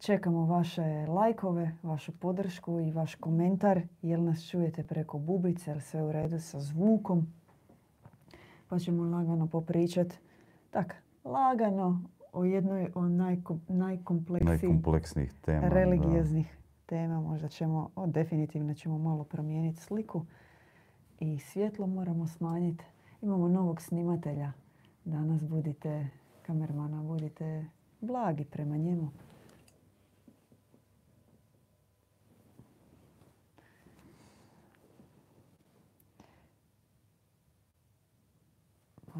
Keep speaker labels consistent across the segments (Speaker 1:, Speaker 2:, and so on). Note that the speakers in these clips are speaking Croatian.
Speaker 1: čekamo vaše lajkove, vašu podršku i vaš komentar. Jel nas čujete preko bubice, jel sve u redu sa zvukom. Pa ćemo lagano popričati. Tak, lagano o jednoj od
Speaker 2: najkompleksnijih tema.
Speaker 1: Religioznih tema. Možda ćemo, o, definitivno ćemo malo promijeniti sliku. I svjetlo moramo smanjiti. Imamo novog snimatelja. Danas budite kamermana, budite blagi prema njemu.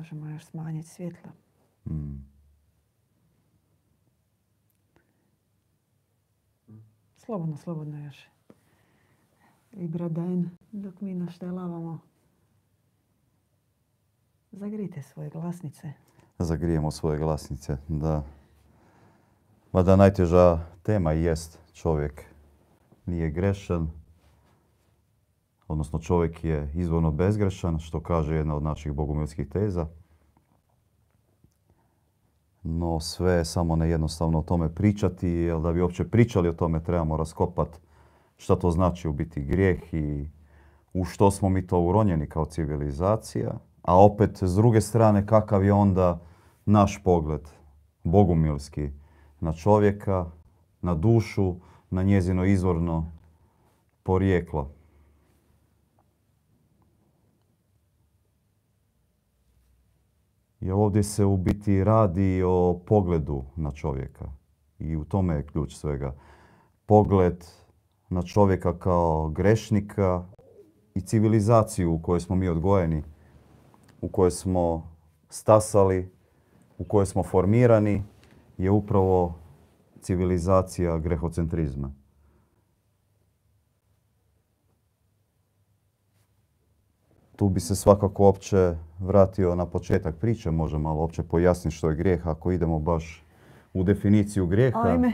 Speaker 1: Možemo još smanjiti svjetlo. Mm. Slobodno, slobodno još. I braden, dok mi naštelavamo. Zagrite svoje glasnice.
Speaker 2: Zagrijemo svoje glasnice, da. Mada najteža tema jest čovjek nije grešan, odnosno čovjek je izvorno bezgrešan, što kaže jedna od naših bogumilskih teza. No sve je samo nejednostavno o tome pričati, jer da bi uopće pričali o tome trebamo raskopati šta to znači u biti grijeh i u što smo mi to uronjeni kao civilizacija. A opet, s druge strane, kakav je onda naš pogled, bogumilski, na čovjeka, na dušu, na njezino izvorno porijeklo. Jer ovdje se u biti radi o pogledu na čovjeka. I u tome je ključ svega. Pogled na čovjeka kao grešnika i civilizaciju u kojoj smo mi odgojeni, u kojoj smo stasali, u kojoj smo formirani, je upravo civilizacija grehocentrizma. Tu bi se svakako opće vratio na početak priče, može malo opće pojasniti što je grijeh ako idemo baš u definiciju grijeha.
Speaker 1: Ajme.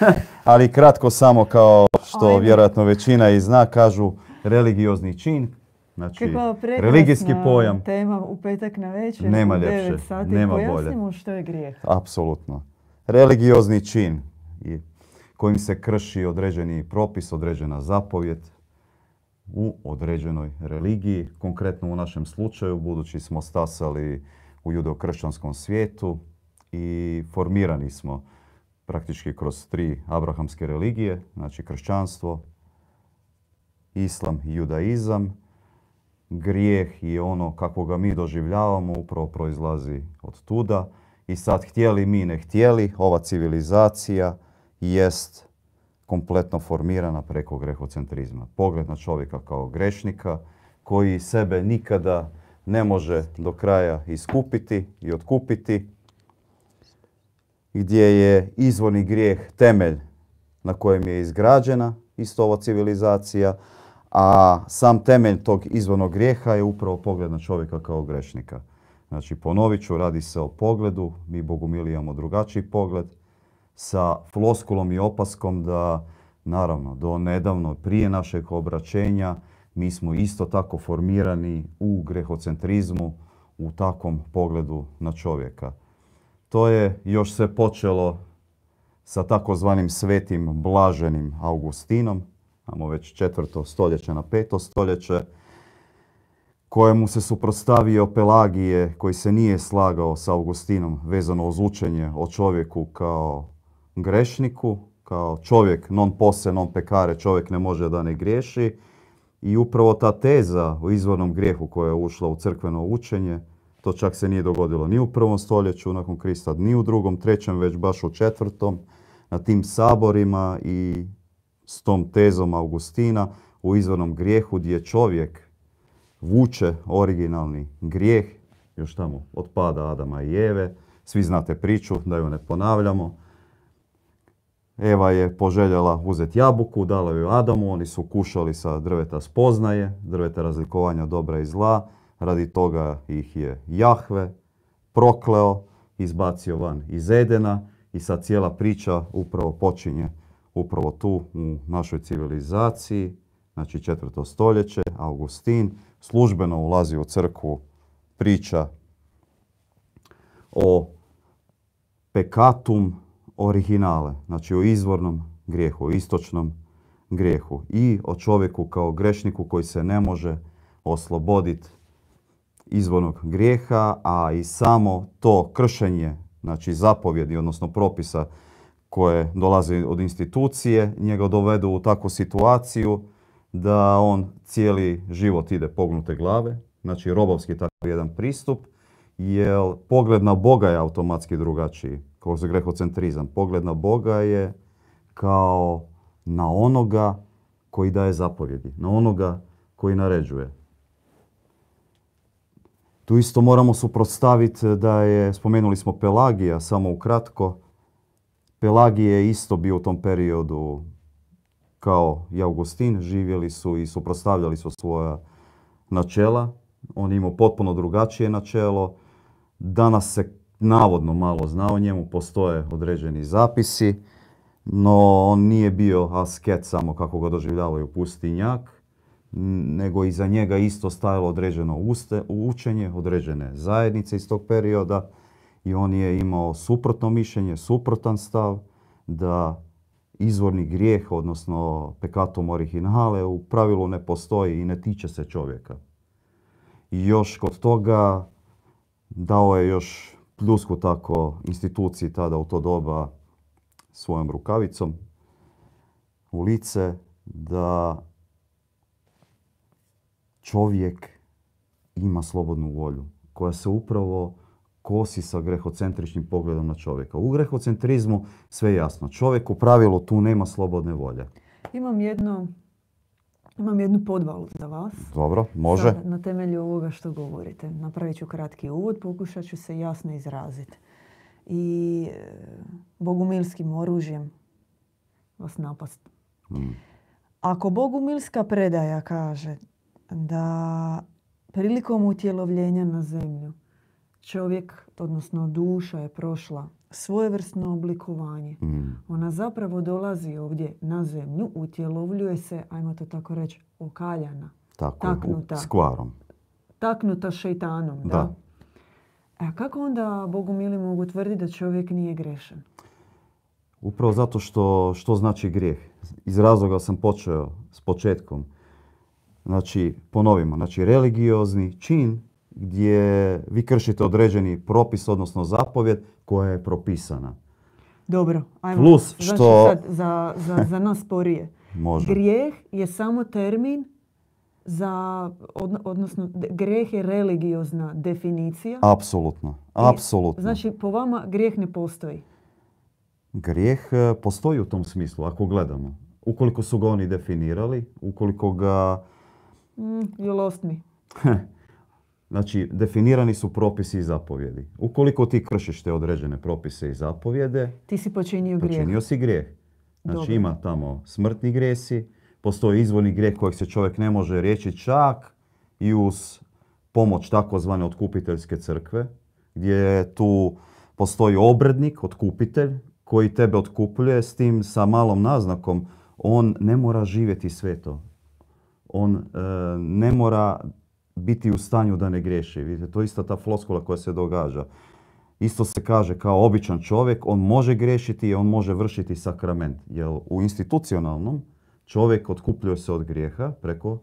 Speaker 2: Ali kratko samo kao što vjerojatno većina i zna, kažu religiozni čin. Znači, religijski pojam.
Speaker 1: tema u petak na večer.
Speaker 2: Nema ljepše, sati. nema bolje.
Speaker 1: što je grijeh.
Speaker 2: Apsolutno. Religiozni čin kojim se krši određeni propis, određena zapovjed, u određenoj religiji, konkretno u našem slučaju, budući smo stasali u judeokršćanskom svijetu i formirani smo praktički kroz tri abrahamske religije, znači kršćanstvo, islam i judaizam. Grijeh i ono kako ga mi doživljavamo upravo proizlazi od tuda. I sad htjeli mi ne htjeli, ova civilizacija jest kompletno formirana preko grehocentrizma. Pogled na čovjeka kao grešnika koji sebe nikada ne može do kraja iskupiti i otkupiti, gdje je izvorni grijeh temelj na kojem je izgrađena isto ova civilizacija, a sam temelj tog izvornog grijeha je upravo pogled na čovjeka kao grešnika. Znači, ponovit ću, radi se o pogledu, mi Bogumili imamo drugačiji pogled, sa floskulom i opaskom da naravno do nedavno prije našeg obraćenja mi smo isto tako formirani u grehocentrizmu, u takvom pogledu na čovjeka. To je još se počelo sa takozvanim svetim blaženim Augustinom, imamo već četvrto stoljeće na peto stoljeće, kojemu se suprostavio Pelagije koji se nije slagao sa Augustinom vezano uz učenje o čovjeku kao grešniku, kao čovjek non pose, non pekare, čovjek ne može da ne griješi. I upravo ta teza o izvornom grijehu koja je ušla u crkveno učenje, to čak se nije dogodilo ni u prvom stoljeću nakon Krista, ni u drugom, trećem, već baš u četvrtom, na tim saborima i s tom tezom Augustina u izvornom grijehu gdje čovjek vuče originalni grijeh, još tamo od pada Adama i Eve. Svi znate priču, da ju ne ponavljamo. Eva je poželjela uzeti jabuku, dala ju Adamu, oni su kušali sa drveta spoznaje, drveta razlikovanja dobra i zla. Radi toga ih je Jahve prokleo, izbacio van iz Edena i sad cijela priča upravo počinje upravo tu u našoj civilizaciji, znači četvrto stoljeće, Augustin službeno ulazi u crkvu, priča o pekatum, originale, znači o izvornom grijehu, o istočnom grijehu i o čovjeku kao grešniku koji se ne može osloboditi izvornog grijeha, a i samo to kršenje, znači zapovjedi, odnosno propisa koje dolaze od institucije, njega dovedu u takvu situaciju da on cijeli život ide pognute glave, znači robovski takav jedan pristup, jer pogled na Boga je automatski drugačiji, za grehocentrizam. Pogled na Boga je kao na onoga koji daje zapovjedi, na onoga koji naređuje. Tu isto moramo suprotstaviti da je, spomenuli smo Pelagija, samo ukratko. Pelagije je isto bio u tom periodu kao i Augustin, živjeli su i suprotstavljali su svoja načela. On imao potpuno drugačije načelo. Danas se navodno malo zna o njemu, postoje određeni zapisi, no on nije bio asket samo kako ga doživljavaju pustinjak, nego iza njega isto stajalo određeno uste, učenje, određene zajednice iz tog perioda i on je imao suprotno mišljenje, suprotan stav da izvorni grijeh, odnosno pekatum originale, u pravilu ne postoji i ne tiče se čovjeka. I još kod toga dao je još pljusku tako instituciji tada u to doba svojom rukavicom u lice da čovjek ima slobodnu volju koja se upravo kosi sa grehocentričnim pogledom na čovjeka. U grehocentrizmu sve jasno. Čovjek u pravilu tu nema slobodne volje.
Speaker 1: Imam jedno imam jednu podvalu za vas.
Speaker 2: Dobro, može.
Speaker 1: na temelju ovoga što govorite. Napravit ću kratki uvod, pokušat ću se jasno izraziti. I e, bogumilskim oružjem vas napast. Mm. Ako bogumilska predaja kaže da prilikom utjelovljenja na zemlju čovjek, odnosno duša je prošla svojevrsno oblikovanje. Mm. Ona zapravo dolazi ovdje na zemlju, utjelovljuje se, ajmo to tako reći, okaljana.
Speaker 2: Tako, taknuta, skvarom.
Speaker 1: Taknuta šeitanom, da. da. A kako onda Bogu mili mogu tvrditi da čovjek nije grešan?
Speaker 2: Upravo zato što, što znači grijeh. Iz razloga sam počeo s početkom. Znači, ponovimo, znači religiozni čin gdje vi kršite određeni propis, odnosno zapovjed koja je propisana.
Speaker 1: Dobro, ajmo. Plus što... Sad za, za, za nas sporije.
Speaker 2: Može.
Speaker 1: Grijeh je samo termin za, odnosno grijeh je religiozna definicija.
Speaker 2: Apsolutno, apsolutno.
Speaker 1: Znači, po vama grijeh ne postoji?
Speaker 2: Grijeh e, postoji u tom smislu, ako gledamo. Ukoliko su ga oni definirali, ukoliko ga...
Speaker 1: Mm, you lost me.
Speaker 2: Znači, definirani su propisi i zapovjedi. Ukoliko ti kršiš te određene propise i zapovjede...
Speaker 1: Ti si počinio grijeh.
Speaker 2: Počinio si grijeh. Znači, ima tamo smrtni gresi, postoji izvorni grijeh kojeg se čovjek ne može reći čak i uz pomoć takozvane otkupiteljske crkve, gdje tu postoji obrednik, otkupitelj, koji tebe otkupljuje s tim sa malom naznakom. On ne mora živjeti sveto. On e, ne mora biti u stanju da ne griješi. Vidite, to je isto ta floskula koja se događa. Isto se kaže kao običan čovjek, on može griješiti i on može vršiti sakrament. Jer u institucionalnom čovjek otkupljuje se od grijeha preko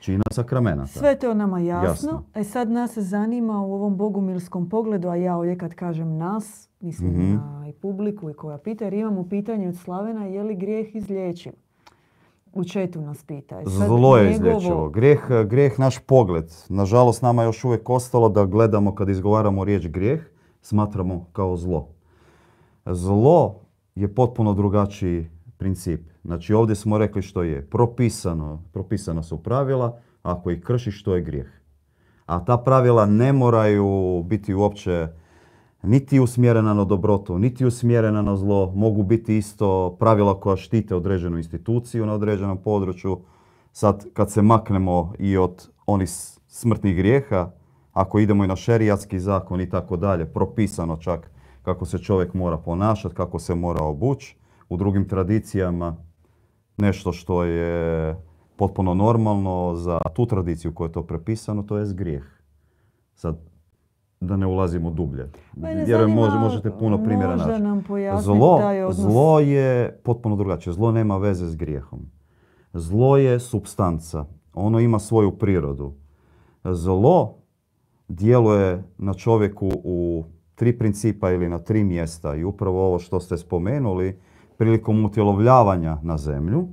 Speaker 2: čina sakramenata.
Speaker 1: Sve to nama jasno. jasno. E sad nas zanima u ovom bogumilskom pogledu, a ja ovdje kad kažem nas, mislim mm na i publiku i koja pita, jer imamo pitanje od Slavena je li grijeh izlječiv? U četu nas pita.
Speaker 2: E Zlo je izlječivo. Grijeh, grijeh naš pogled. Nažalost, nama je još uvijek ostalo da gledamo kad izgovaramo riječ grijeh, smatramo kao zlo. Zlo je potpuno drugačiji princip. Znači ovdje smo rekli što je propisano, propisana su pravila, ako ih kršiš to je grijeh. A ta pravila ne moraju biti uopće niti usmjerena na dobrotu, niti usmjerena na zlo. Mogu biti isto pravila koja štite određenu instituciju na određenom području. Sad kad se maknemo i od onih smrtnih grijeha, ako idemo i na šerijatski zakon i tako dalje, propisano čak kako se čovjek mora ponašati, kako se mora obući, u drugim tradicijama nešto što je potpuno normalno za tu tradiciju koja je to prepisano, to je grijeh. Sad, da ne ulazimo dublje.
Speaker 1: Mene
Speaker 2: Vjerujem,
Speaker 1: zanima,
Speaker 2: može- možete puno primjera naći.
Speaker 1: nam
Speaker 2: Zlo,
Speaker 1: taj odnos.
Speaker 2: zlo je potpuno drugačije. Zlo nema veze s grijehom. Zlo je substanca. Ono ima svoju prirodu. Zlo djeluje na čovjeku u tri principa ili na tri mjesta. I upravo ovo što ste spomenuli, prilikom utjelovljavanja na zemlju,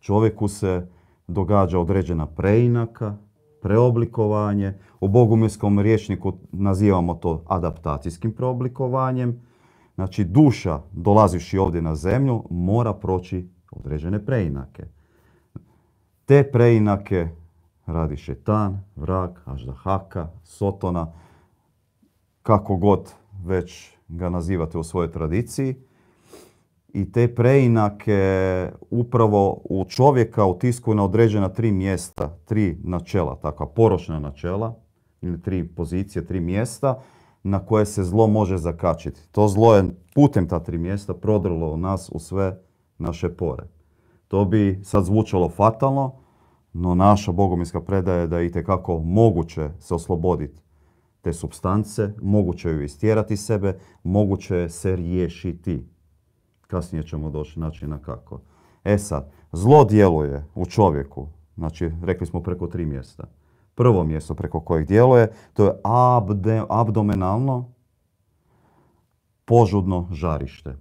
Speaker 2: čovjeku se događa određena preinaka, preoblikovanje. U bogumilskom rječniku nazivamo to adaptacijskim preoblikovanjem. Znači duša, dolazivši ovdje na zemlju, mora proći određene preinake. Te preinake radi šetan, vrag, aždahaka, sotona, kako god već ga nazivate u svojoj tradiciji. I te preinake upravo u čovjeka utiskuju na određena tri mjesta, tri načela, takva poročna načela, ili tri pozicije, tri mjesta na koje se zlo može zakačiti. To zlo je putem ta tri mjesta prodrlo u nas u sve naše pore. To bi sad zvučalo fatalno, no naša bogominska predaja je da je itekako moguće se osloboditi te substance, moguće ju istjerati sebe, moguće je se riješiti. Kasnije ćemo doći načina kako. E sad, zlo djeluje u čovjeku, znači rekli smo preko tri mjesta. Prvo mjesto preko kojeg djeluje, to je abde, abdomenalno požudno žarište.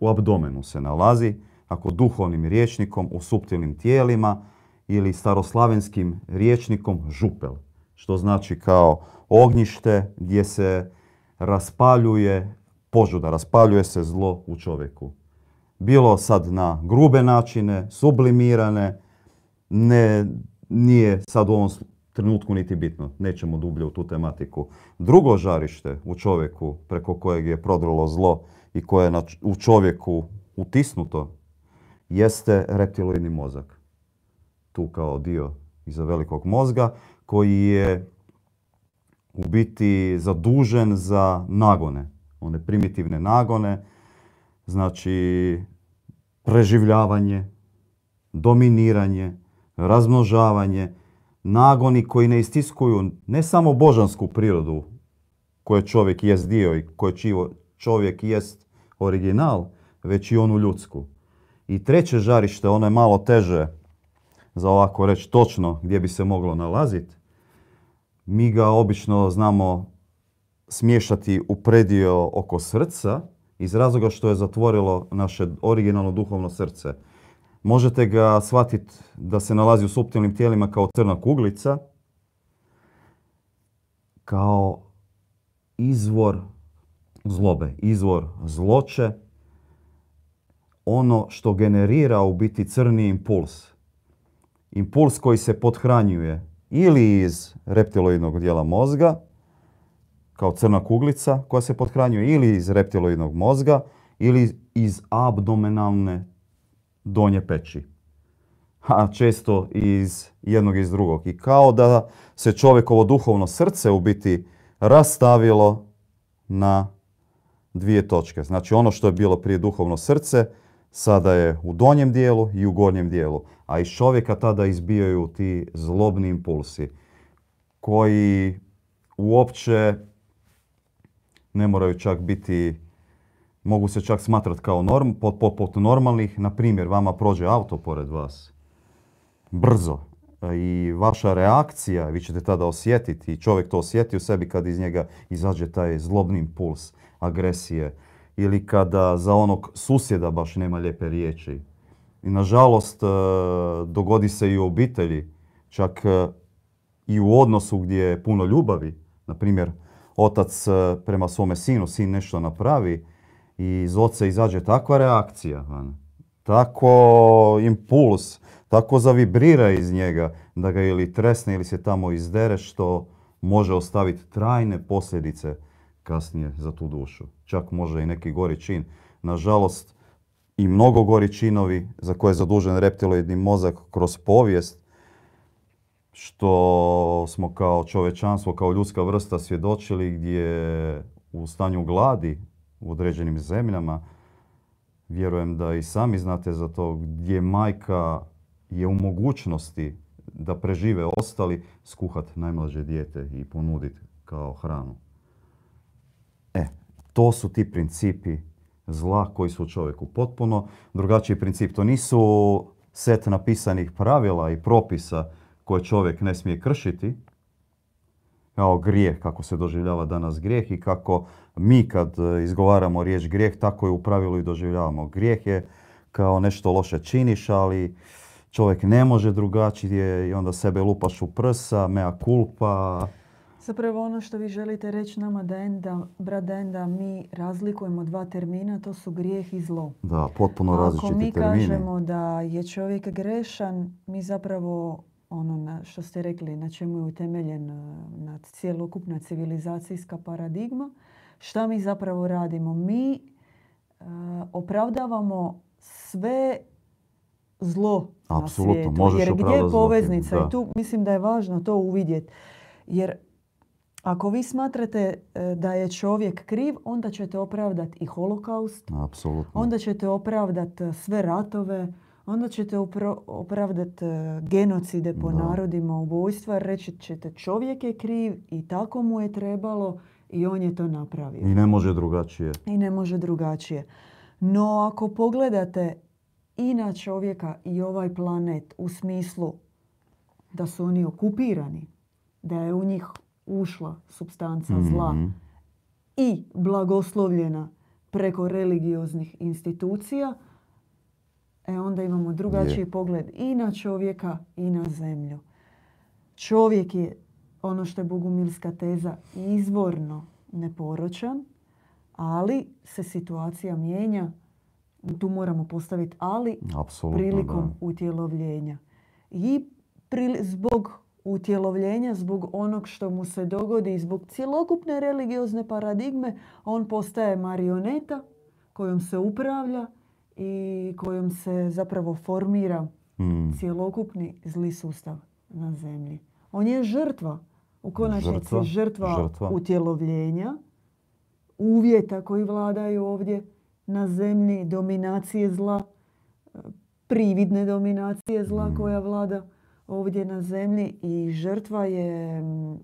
Speaker 2: U abdomenu se nalazi, ako duhovnim riječnikom u suptilnim tijelima ili staroslavenskim riječnikom župel, što znači kao ognjište gdje se raspaljuje požuda, raspaljuje se zlo u čovjeku. Bilo sad na grube načine, sublimirane, ne, nije sad u ovom trenutku niti bitno, nećemo dublje u tu tematiku. Drugo žarište u čovjeku preko kojeg je prodrlo zlo i koje je u čovjeku utisnuto jeste reptiloidni mozak. Tu kao dio iza velikog mozga koji je u biti zadužen za nagone, one primitivne nagone, znači preživljavanje, dominiranje, razmnožavanje, nagoni koji ne istiskuju ne samo božansku prirodu koje čovjek jest dio i koje čovjek jest original, već i onu ljudsku. I treće žarište, ono je malo teže za ovako reći točno gdje bi se moglo nalaziti. Mi ga obično znamo smješati u predio oko srca iz razloga što je zatvorilo naše originalno duhovno srce. Možete ga shvatiti da se nalazi u suptilnim tijelima kao crna kuglica, kao izvor zlobe, izvor zloće, ono što generira u biti crni impuls. Impuls koji se podhranjuje ili iz reptiloidnog dijela mozga, kao crna kuglica koja se podhranjuje ili iz reptiloidnog mozga ili iz abdomenalne donje peći. A često iz jednog i iz drugog. I kao da se čovjekovo duhovno srce u biti rastavilo na dvije točke. Znači ono što je bilo prije duhovno srce, sada je u donjem dijelu i u gornjem dijelu. A iz čovjeka tada izbijaju ti zlobni impulsi koji uopće ne moraju čak biti, mogu se čak smatrati kao norm, poput normalnih. Na primjer, vama prođe auto pored vas brzo i vaša reakcija, vi ćete tada osjetiti i čovjek to osjeti u sebi kad iz njega izađe taj zlobni impuls agresije ili kada za onog susjeda baš nema lijepe riječi. I nažalost e, dogodi se i u obitelji, čak e, i u odnosu gdje je puno ljubavi. Na primjer, otac e, prema svome sinu, sin nešto napravi i iz oca izađe takva reakcija, tako impuls, tako zavibrira iz njega da ga ili tresne ili se tamo izdere što može ostaviti trajne posljedice kasnije za tu dušu. Čak može i neki gori čin. Nažalost, i mnogo gori činovi za koje je zadužen reptiloidni mozak kroz povijest, što smo kao čovečanstvo, kao ljudska vrsta svjedočili gdje u stanju gladi u određenim zemljama, vjerujem da i sami znate za to, gdje majka je u mogućnosti da prežive ostali, skuhat najmlađe dijete i ponuditi kao hranu. E, to su ti principi zla koji su u čovjeku potpuno drugačiji princip. To nisu set napisanih pravila i propisa koje čovjek ne smije kršiti, kao grijeh, kako se doživljava danas grijeh i kako mi kad izgovaramo riječ grijeh, tako je u pravilu i doživljavamo. Grijeh je kao nešto loše činiš, ali čovjek ne može drugačije i onda sebe lupaš u prsa, mea culpa.
Speaker 1: Zapravo ono što vi želite reći nama da enda, da mi razlikujemo dva termina, to su grijeh i zlo.
Speaker 2: Da, potpuno različiti termini.
Speaker 1: Ako mi kažemo da je čovjek grešan, mi zapravo ono na, što ste rekli, na čemu je utemeljen na cjelokupna civilizacijska paradigma, šta mi zapravo radimo? Mi opravdavamo sve zlo na svijetu. Jer gdje je poveznica? I tu mislim da je važno to uvidjeti. Jer ako vi smatrate e, da je čovjek kriv, onda ćete opravdati i holokaust.
Speaker 2: Apsolutno.
Speaker 1: Onda ćete opravdati e, sve ratove. Onda ćete opravdati e, genocide po narodima, ubojstva. Reći ćete čovjek je kriv i tako mu je trebalo i on je to napravio.
Speaker 2: I ne može drugačije.
Speaker 1: I ne može drugačije. No ako pogledate i na čovjeka i ovaj planet u smislu da su oni okupirani, da je u njih ušla substanca zla mhm. i blagoslovljena preko religioznih institucija, e onda imamo drugačiji pogled i na čovjeka i na zemlju. Čovjek je, ono što je bogumilska teza, izvorno neporočan, ali se situacija mijenja tu moramo postaviti ali prilikom utjelovljenja. I zbog utjelovljenja, zbog onog što mu se dogodi, zbog cjelokupne religiozne paradigme, on postaje marioneta kojom se upravlja i kojom se zapravo formira hmm. cjelokupni zli sustav na zemlji. On je žrtva, u konačnici žrtva, žrtva utjelovljenja, uvjeta koji vladaju ovdje na zemlji, dominacije zla, prividne dominacije zla mm. koja vlada ovdje na zemlji i žrtva je mm,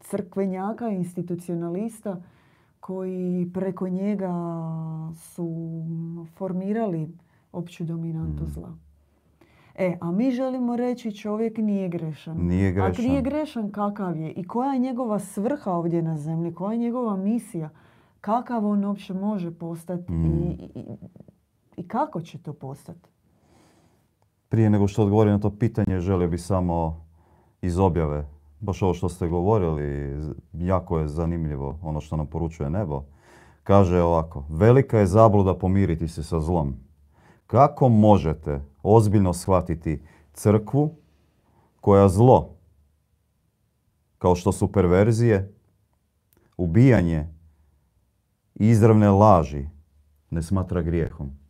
Speaker 1: crkvenjaka, institucionalista koji preko njega su formirali opću dominantu mm. zla. E, a mi želimo reći čovjek nije grešan.
Speaker 2: Nije grešan.
Speaker 1: A nije grešan kakav je i koja je njegova svrha ovdje na zemlji, koja je njegova misija kakav on uopće može postati mm. i, i, kako će to postati?
Speaker 2: Prije nego što odgovorim na to pitanje, želio bih samo iz objave, baš ovo što ste govorili, jako je zanimljivo ono što nam poručuje nebo. Kaže ovako, velika je zabluda pomiriti se sa zlom. Kako možete ozbiljno shvatiti crkvu koja zlo, kao što su perverzije, ubijanje, izravne laži ne smatra grijehom.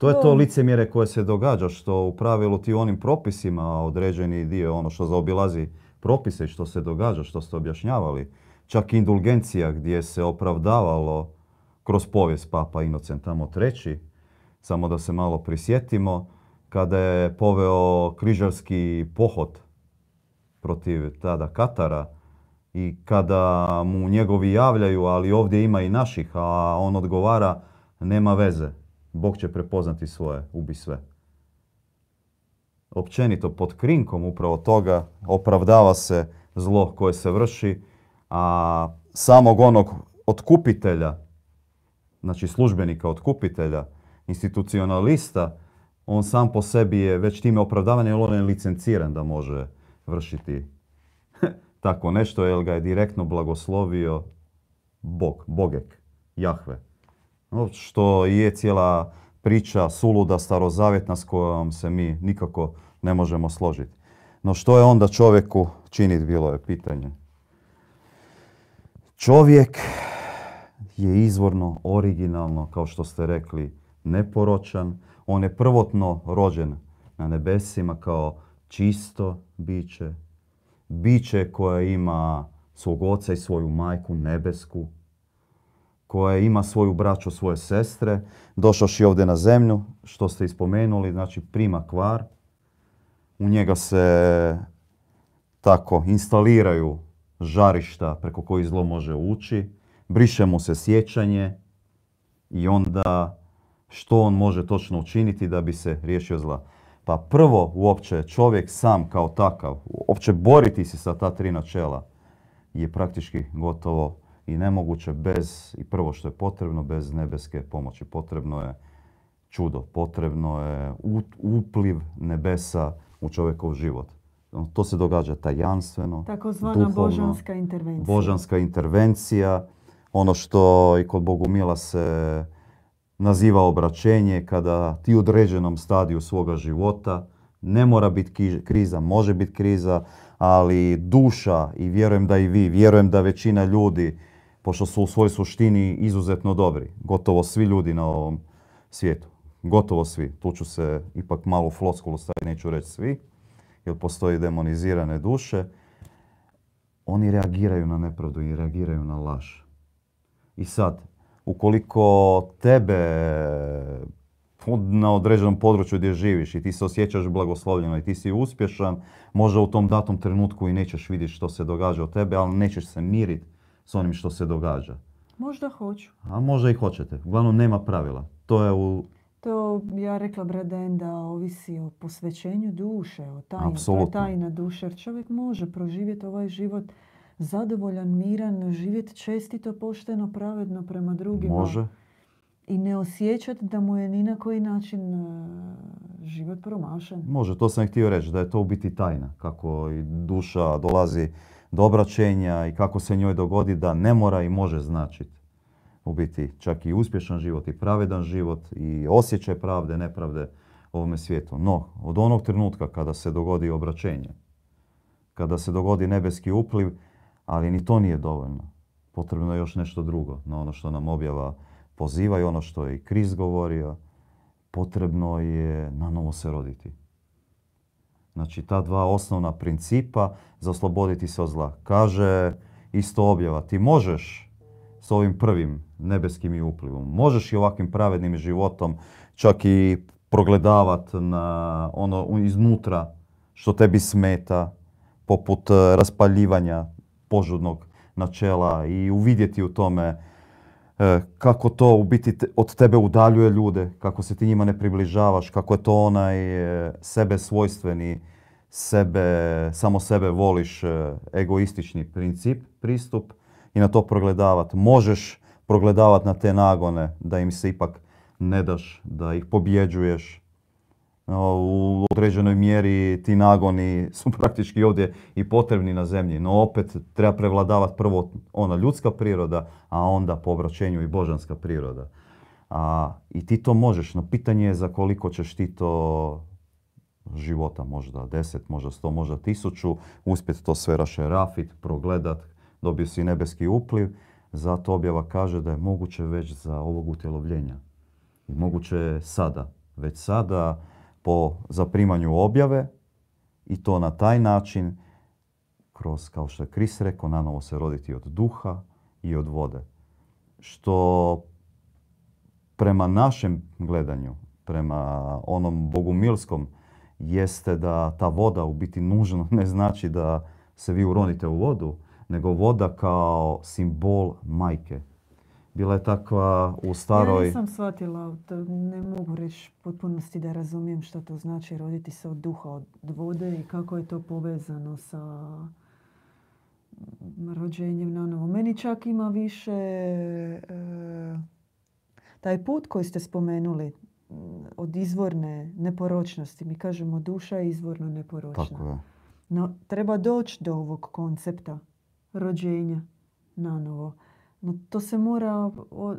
Speaker 2: To je to licemjere koje se događa, što u pravilu ti onim propisima određeni dio, ono što zaobilazi propise i što se događa, što ste objašnjavali. Čak indulgencija gdje se opravdavalo kroz povijest Papa Inocent tamo treći, samo da se malo prisjetimo, kada je poveo križarski pohod protiv tada Katara, i kada mu njegovi javljaju, ali ovdje ima i naših, a on odgovara, nema veze. Bog će prepoznati svoje, ubi sve. Općenito, pod krinkom upravo toga opravdava se zlo koje se vrši, a samog onog otkupitelja, znači službenika otkupitelja, institucionalista, on sam po sebi je već time opravdavan jer on je licenciran da može vršiti tako nešto, jer ga je direktno blagoslovio Bog, Bogek, Jahve. Što je cijela priča suluda starozavjetna s kojom se mi nikako ne možemo složiti. No što je onda čovjeku činiti, bilo je pitanje. Čovjek je izvorno, originalno, kao što ste rekli, neporočan. On je prvotno rođen na nebesima kao čisto biće, biće koje ima svog oca i svoju majku nebesku, koje ima svoju braću, svoje sestre, došoši ovdje na zemlju, što ste ispomenuli, znači prima kvar. U njega se tako instaliraju žarišta preko kojih zlo može ući, briše mu se sjećanje i onda što on može točno učiniti da bi se riješio zla. Pa prvo uopće čovjek sam kao takav, uopće boriti se sa ta tri načela je praktički gotovo i nemoguće bez, i prvo što je potrebno, bez nebeske pomoći. Potrebno je čudo, potrebno je upliv nebesa u čovjekov život. To se događa tajanstveno,
Speaker 1: Takozvana božanska intervencija.
Speaker 2: Božanska intervencija, ono što i kod Bogumila se naziva obraćenje kada ti u određenom stadiju svoga života ne mora biti kriza, može biti kriza, ali duša i vjerujem da i vi, vjerujem da većina ljudi, pošto su u svojoj suštini izuzetno dobri, gotovo svi ljudi na ovom svijetu, gotovo svi, tu ću se ipak malo floskulu staviti, neću reći svi, jer postoji demonizirane duše, oni reagiraju na nepravdu i reagiraju na laž. I sad, ukoliko tebe na određenom području gdje živiš i ti se osjećaš blagoslovljeno i ti si uspješan, možda u tom datom trenutku i nećeš vidjeti što se događa od tebe, ali nećeš se miriti s onim što se događa.
Speaker 1: Možda hoću.
Speaker 2: A možda i hoćete. Uglavnom nema pravila. To je u...
Speaker 1: To ja rekla Braden da ovisi o posvećenju duše, o tajni. To je tajna duše. Jer čovjek može proživjeti ovaj život zadovoljan, miran, živjeti čestito, pošteno, pravedno prema drugima.
Speaker 2: Može.
Speaker 1: I ne osjećati da mu je ni na koji način e, život promašen.
Speaker 2: Može, to sam htio reći, da je to u biti tajna. Kako i duša dolazi do obraćenja i kako se njoj dogodi da ne mora i može značiti. U biti čak i uspješan život i pravedan život i osjećaj pravde, nepravde u ovome svijetu. No, od onog trenutka kada se dogodi obraćenje, kada se dogodi nebeski upliv, ali ni to nije dovoljno. Potrebno je još nešto drugo na ono što nam objava poziva i ono što je i Kriz govorio. Potrebno je na novo se roditi. Znači ta dva osnovna principa za osloboditi se od zla. Kaže isto objava, ti možeš s ovim prvim nebeskim i uplivom, možeš i ovakvim pravednim životom čak i progledavat na ono iznutra što tebi smeta, poput raspaljivanja požudnog načela i uvidjeti u tome kako to u biti od tebe udaljuje ljude, kako se ti njima ne približavaš, kako je to onaj e, sebe svojstveni, sebe, samo sebe voliš, e, egoistični princip, pristup i na to progledavati. Možeš progledavati na te nagone da im se ipak ne daš, da ih pobjeđuješ, u određenoj mjeri ti nagoni su praktički ovdje i potrebni na zemlji, no opet treba prevladavati prvo ona ljudska priroda, a onda po obraćenju i božanska priroda. A, I ti to možeš, no pitanje je za koliko ćeš ti to života, možda deset, možda sto, možda tisuću, uspjeti to sve rašerafit, progledat, dobio si nebeski upliv, zato objava kaže da je moguće već za ovog utjelovljenja. I moguće je sada, već sada po zaprimanju objave i to na taj način kroz, kao što je Kris rekao, nanovo se roditi od duha i od vode. Što prema našem gledanju, prema onom bogumilskom, jeste da ta voda u biti nužno ne znači da se vi uronite u vodu, nego voda kao simbol majke, bila je takva u staroj...
Speaker 1: Ja nisam shvatila, ne mogu reći potpunosti da razumijem što to znači roditi se od duha, od vode i kako je to povezano sa rođenjem na novo. Meni čak ima više e, taj put koji ste spomenuli od izvorne neporočnosti. Mi kažemo duša je izvorno neporočna.
Speaker 2: Tako je.
Speaker 1: No, treba doći do ovog koncepta rođenja na novo. No, to se mora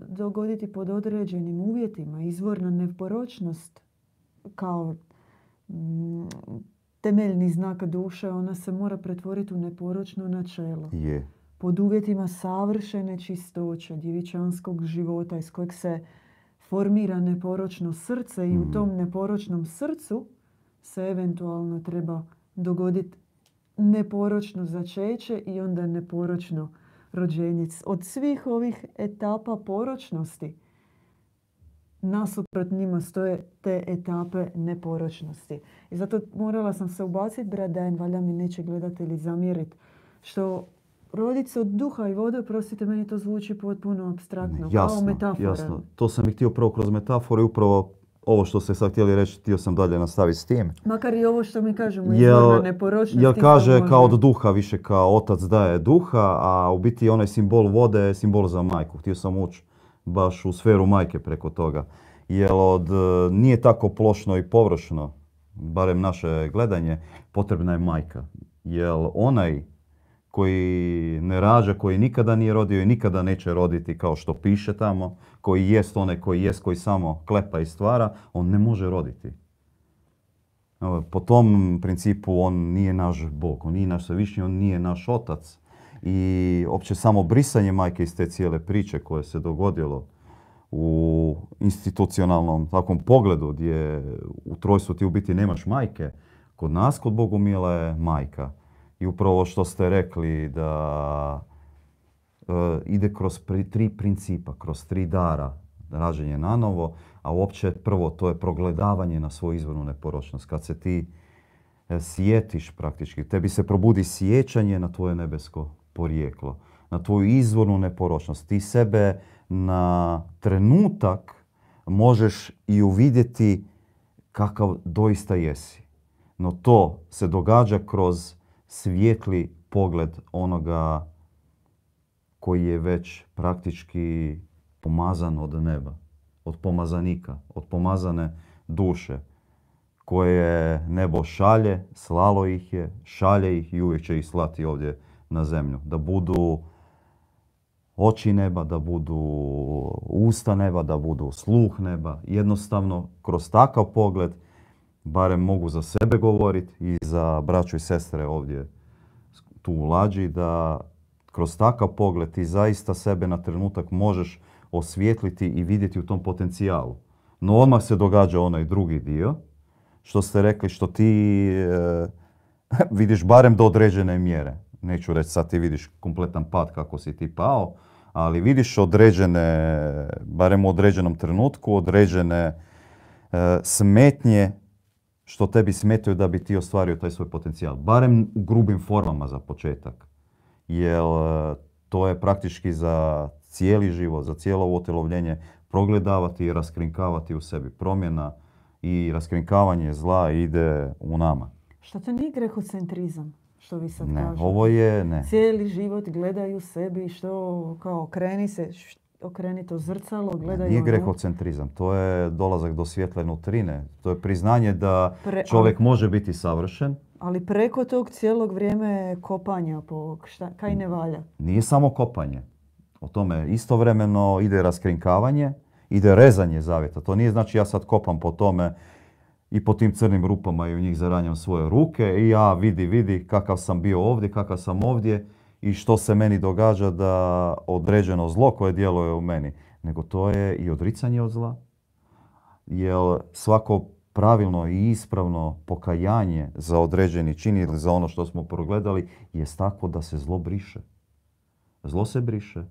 Speaker 1: dogoditi pod određenim uvjetima. Izvorna neporočnost kao mm, temeljni znak duše, ona se mora pretvoriti u neporočno načelo.
Speaker 2: Je.
Speaker 1: Pod uvjetima savršene čistoće djevičanskog života iz kojeg se formira neporočno srce i u mm. tom neporočnom srcu se eventualno treba dogoditi neporočno začeće i onda neporočno rođenje. Od svih ovih etapa poročnosti nasuprot njima stoje te etape neporočnosti. I zato morala sam se ubaciti, brat Dajan, valja mi neće gledatelji zamjeriti, što rodit se od duha i vode, prostite, meni to zvuči potpuno abstraktno,
Speaker 2: jasno,
Speaker 1: kao metafora.
Speaker 2: Jasno, to sam i htio prvo kroz metafore, upravo ovo što ste sad htjeli reći, htio sam dalje nastaviti s tim.
Speaker 1: Makar i ovo što mi kažemo, izvorna neporočnost.
Speaker 2: Jer kaže kao od duha, više kao otac daje duha, a u biti onaj simbol vode je simbol za majku. Htio sam ući baš u sferu majke preko toga. Jer od, nije tako plošno i površno, barem naše gledanje, potrebna je majka. Jer onaj koji ne rađa, koji nikada nije rodio i nikada neće roditi kao što piše tamo, koji jest onaj koji jest, koji samo klepa i stvara, on ne može roditi. Po tom principu on nije naš Bog, on nije naš svevišnji, on nije naš otac. I opće samo brisanje majke iz te cijele priče koje se dogodilo u institucionalnom takvom pogledu gdje u trojstvu ti u biti nemaš majke, kod nas kod Bogumila je majka. I upravo što ste rekli da e, ide kroz tri principa, kroz tri dara, rađenje na novo, a uopće prvo to je progledavanje na svoju izvornu neporočnost. Kad se ti e, sjetiš praktički, tebi se probudi sjećanje na tvoje nebesko porijeklo, na tvoju izvornu neporočnost. Ti sebe na trenutak možeš i uvidjeti kakav doista jesi. No to se događa kroz svijetli pogled onoga koji je već praktički pomazan od neba, od pomazanika, od pomazane duše koje nebo šalje, slalo ih je, šalje ih i uvijek će ih slati ovdje na zemlju. Da budu oči neba, da budu usta neba, da budu sluh neba. Jednostavno, kroz takav pogled barem mogu za sebe govoriti i za braću i sestre ovdje tu u lađi, da kroz takav pogled ti zaista sebe na trenutak možeš osvijetliti i vidjeti u tom potencijalu. No odmah se događa onaj drugi dio, što ste rekli, što ti e, vidiš barem do određene mjere. Neću reći sad ti vidiš kompletan pad kako si ti pao, ali vidiš određene, barem u određenom trenutku, određene e, smetnje što tebi smetaju da bi ti ostvario taj svoj potencijal. Barem u grubim formama za početak. Jer e, to je praktički za cijeli život, za cijelo ovo progledavati i raskrinkavati u sebi. Promjena i raskrinkavanje zla ide u nama.
Speaker 1: Što to nije grehocentrizam? Što vi sad
Speaker 2: ne, ovo je ne.
Speaker 1: Cijeli život gledaju sebi što kao kreni se, okreni to zrcalo, gledaju...
Speaker 2: Nije grehocentrizam, to je dolazak do svjetle nutrine. To je priznanje da čovjek može biti savršen.
Speaker 1: Ali preko tog cijelog vrijeme kopanja, po šta, kaj ne valja?
Speaker 2: Nije samo kopanje. O tome istovremeno ide raskrinkavanje, ide rezanje zavjeta. To nije znači ja sad kopam po tome i po tim crnim rupama i u njih zaranjam svoje ruke i ja vidi, vidi kakav sam bio ovdje, kakav sam ovdje i što se meni događa da određeno zlo koje djeluje u meni, nego to je i odricanje od zla. Jer svako pravilno i ispravno pokajanje za određeni čin ili za ono što smo progledali je tako da se zlo briše. Zlo se briše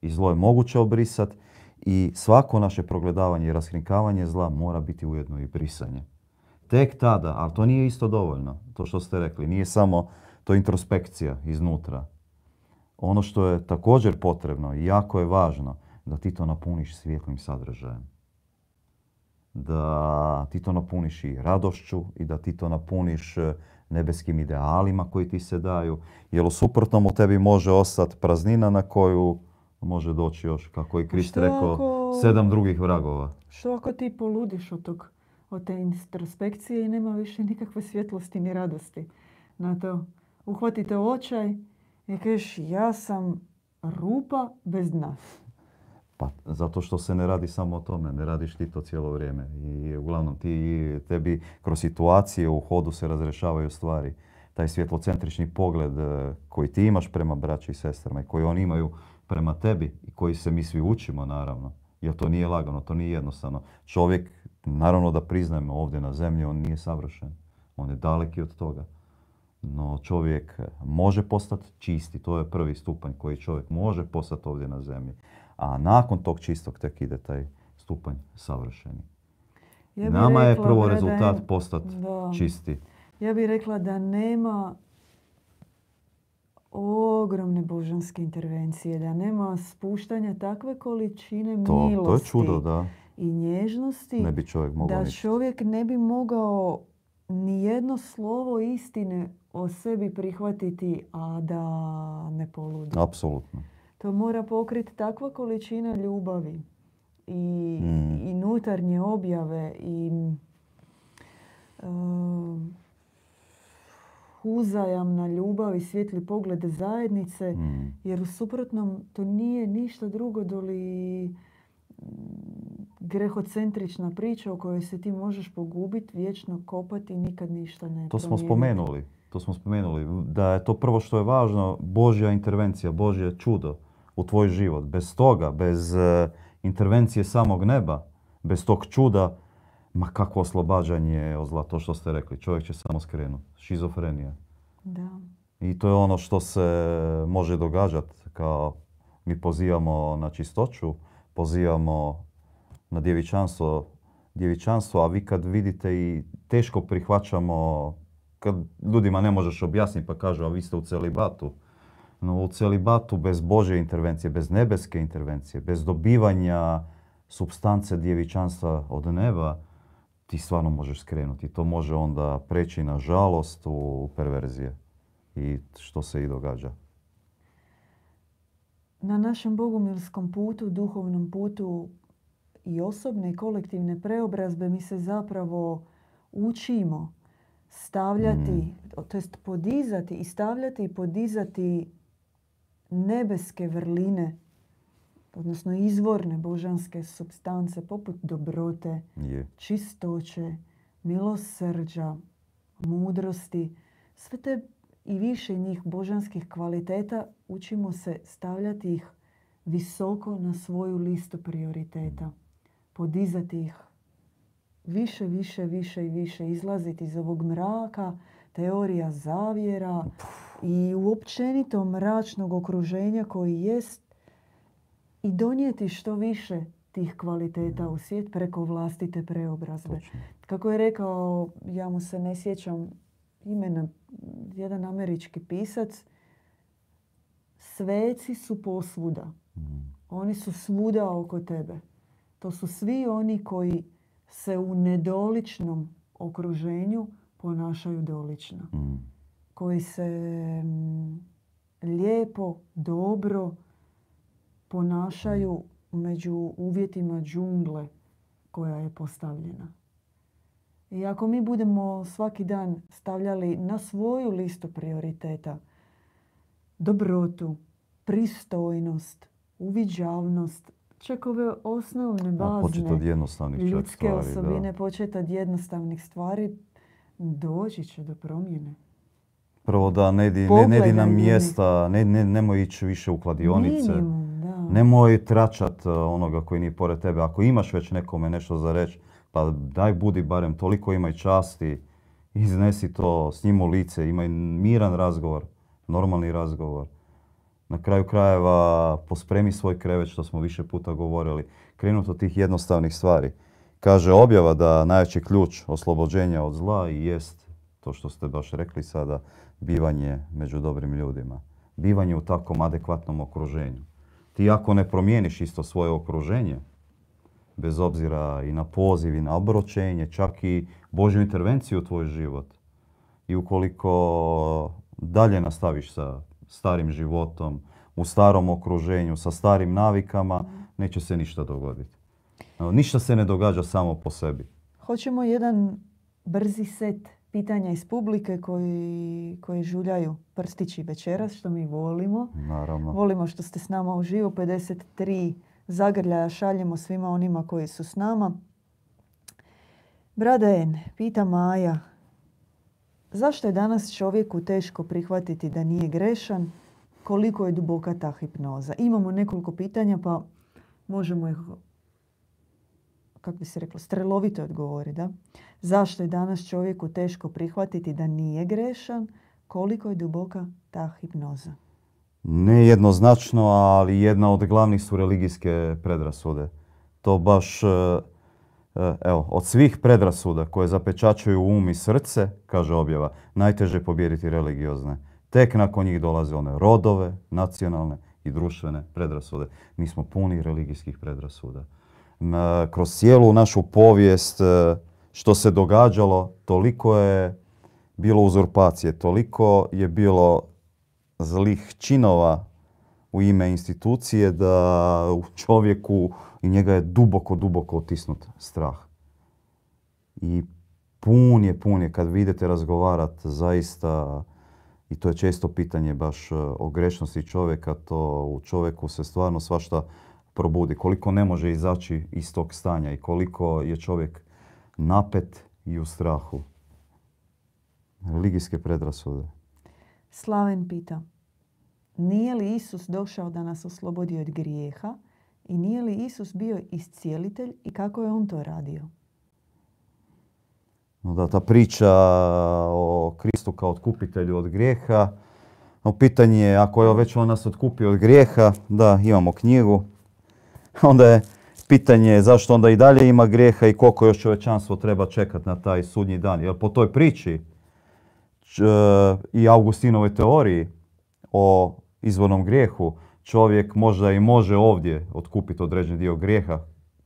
Speaker 2: i zlo je moguće obrisati i svako naše progledavanje i raskrinkavanje zla mora biti ujedno i brisanje. Tek tada, ali to nije isto dovoljno, to što ste rekli, nije samo to introspekcija iznutra, ono što je također potrebno i jako je važno, da ti to napuniš svjetlim sadržajem. Da ti to napuniš i radošću i da ti to napuniš e, nebeskim idealima koji ti se daju. Jer u suprotnom u tebi može ostati praznina na koju može doći još, kako je Krist rekao, sedam drugih vragova.
Speaker 1: Što ako ti poludiš od, tog, od te introspekcije i nema više nikakve svjetlosti ni radosti na to? Uhvatite očaj i kažeš, ja sam rupa bez dna.
Speaker 2: Pa, zato što se ne radi samo o tome, ne radiš ti to cijelo vrijeme. I uglavnom ti, tebi kroz situacije u hodu se razrešavaju stvari. Taj svjetlocentrični pogled e, koji ti imaš prema braći i sestrama i koji oni imaju prema tebi i koji se mi svi učimo naravno. Jer to nije lagano, to nije jednostavno. Čovjek, naravno da priznajemo ovdje na zemlji, on nije savršen. On je daleki od toga. No čovjek može postati čisti, to je prvi stupanj koji čovjek može postati ovdje na zemlji. A nakon tog čistog tek ide taj stupanj savršeni.
Speaker 1: Ja
Speaker 2: Nama je prvo rezultat postati
Speaker 1: da.
Speaker 2: čisti.
Speaker 1: Ja bih rekla da nema ogromne božanske intervencije, da nema spuštanja takve količine
Speaker 2: To, to je
Speaker 1: milosti
Speaker 2: čudo, da.
Speaker 1: i nježnosti
Speaker 2: Ne bi čovjek mogao
Speaker 1: da
Speaker 2: ništa.
Speaker 1: čovjek ne bi mogao ni jedno slovo istine o sebi prihvatiti, a da ne poludi.
Speaker 2: Apsolutno.
Speaker 1: To mora pokriti takva količina ljubavi i,
Speaker 2: Mm.
Speaker 1: i nutarnje objave i um, uzajamna ljubav i svjetli pogled zajednice,
Speaker 2: Mm.
Speaker 1: jer u suprotnom to nije ništa drugo doli mm, grehocentrična priča u kojoj se ti možeš pogubiti, vječno kopati i nikad ništa ne
Speaker 2: To smo spomenuli. To smo spomenuli. Da je to prvo što je važno, Božja intervencija, Božje čudo u tvoj život. Bez toga, bez e, intervencije samog neba, bez tog čuda, ma kakvo oslobađanje od zla, to što ste rekli. Čovjek će samo skrenuti. Šizofrenija.
Speaker 1: Da.
Speaker 2: I to je ono što se može događati kao mi pozivamo na čistoću, pozivamo na djevičanstvo, djevičanstvo, a vi kad vidite i teško prihvaćamo, kad ljudima ne možeš objasniti pa kažu a vi ste u celibatu. No u celibatu bez Božje intervencije, bez nebeske intervencije, bez dobivanja substance djevičanstva od neba, ti stvarno možeš skrenuti. To može onda preći na žalost u perverzije. I što se i događa.
Speaker 1: Na našem bogumilskom putu, duhovnom putu i osobne i kolektivne preobrazbe mi se zapravo učimo stavljati, to jest podizati i stavljati i podizati nebeske vrline, odnosno izvorne božanske substance poput dobrote,
Speaker 2: Je.
Speaker 1: čistoće, milosrđa, mudrosti, sve te i više njih božanskih kvaliteta učimo se stavljati ih visoko na svoju listu prioriteta. Podizati ih više, više, više i više. Izlaziti iz ovog mraka, teorija zavjera i uopćenito mračnog okruženja koji jest i donijeti što više tih kvaliteta u svijet preko vlastite preobrazbe.
Speaker 2: Točno.
Speaker 1: Kako je rekao, ja mu se ne sjećam imena, jedan američki pisac, sveci su posvuda.
Speaker 2: Mm.
Speaker 1: Oni su svuda oko tebe. To su svi oni koji se u nedoličnom okruženju ponašaju dolično.
Speaker 2: Mm.
Speaker 1: Koji se mm, lijepo, dobro ponašaju među uvjetima džungle koja je postavljena. I ako mi budemo svaki dan stavljali na svoju listu prioriteta dobrotu, pristojnost, uviđavnost, čak ove osnovne
Speaker 2: počet od
Speaker 1: bazne
Speaker 2: jednostavnih
Speaker 1: ljudske
Speaker 2: stvari,
Speaker 1: osobine,
Speaker 2: Da.
Speaker 1: počet od jednostavnih stvari, doći će do promjene.
Speaker 2: Prvo da ne di, ne, ne di na mjesta, ne, ne, nemoj ići više u kladionice.
Speaker 1: Minimum, da.
Speaker 2: Nemoj tračat uh, onoga koji nije pored tebe. Ako imaš već nekome nešto za reći, pa daj budi barem toliko imaj časti, iznesi to s njim u lice, imaj miran razgovor, normalni razgovor. Na kraju krajeva pospremi svoj krevet što smo više puta govorili. Krenut od tih jednostavnih stvari. Kaže objava da najveći ključ oslobođenja od zla i jest to što ste baš rekli sada, bivanje među dobrim ljudima. Bivanje u takvom adekvatnom okruženju. Ti ako ne promijeniš isto svoje okruženje, bez obzira i na poziv i na obročenje, čak i Božju intervenciju u tvoj život. I ukoliko dalje nastaviš sa starim životom, u starom okruženju, sa starim navikama, neće se ništa dogoditi. Ništa se ne događa samo po sebi.
Speaker 1: Hoćemo jedan brzi set pitanja iz publike koji, koji žuljaju prstići večeras, što mi volimo.
Speaker 2: Naravno.
Speaker 1: Volimo što ste s nama uživo. 53 zagrljaja šaljemo svima onima koji su s nama. Braden, pita Maja, zašto je danas čovjeku teško prihvatiti da nije grešan? Koliko je duboka ta hipnoza? Imamo nekoliko pitanja pa možemo ih, kako bi se reklo, strelovito odgovori. Da? Zašto je danas čovjeku teško prihvatiti da nije grešan? Koliko je duboka ta hipnoza?
Speaker 2: Ne jednoznačno, ali jedna od glavnih su religijske predrasude. to baš, e, evo, od svih predrasuda koje zapečačuju um i srce, kaže objava, najteže pobijediti religiozne. Tek nakon njih dolaze one rodove, nacionalne i društvene predrasude. Mi smo puni religijskih predrasuda. Kroz cijelu našu povijest e, što se događalo, toliko je bilo uzurpacije, toliko je bilo zlih činova u ime institucije da u čovjeku i njega je duboko, duboko otisnut strah. I pun je, pun je kad vidite razgovarat zaista i to je često pitanje baš e, o grešnosti čovjeka, to u čovjeku se stvarno svašta probudi. Koliko ne može izaći iz tog stanja i koliko je čovjek napet i u strahu. Religijske predrasude.
Speaker 1: Slaven pita, nije li Isus došao da nas oslobodi od grijeha i nije li Isus bio iscijelitelj i kako je on to radio?
Speaker 2: No da, ta priča o Kristu kao otkupitelju od grijeha, no pitanje je, ako je već on nas otkupio od grijeha, da, imamo knjigu, onda je pitanje zašto onda i dalje ima grijeha i koliko još čovečanstvo treba čekati na taj sudnji dan. Jer po toj priči i Augustinovoj teoriji o izvornom grijehu, čovjek možda i može ovdje otkupiti određen dio grijeha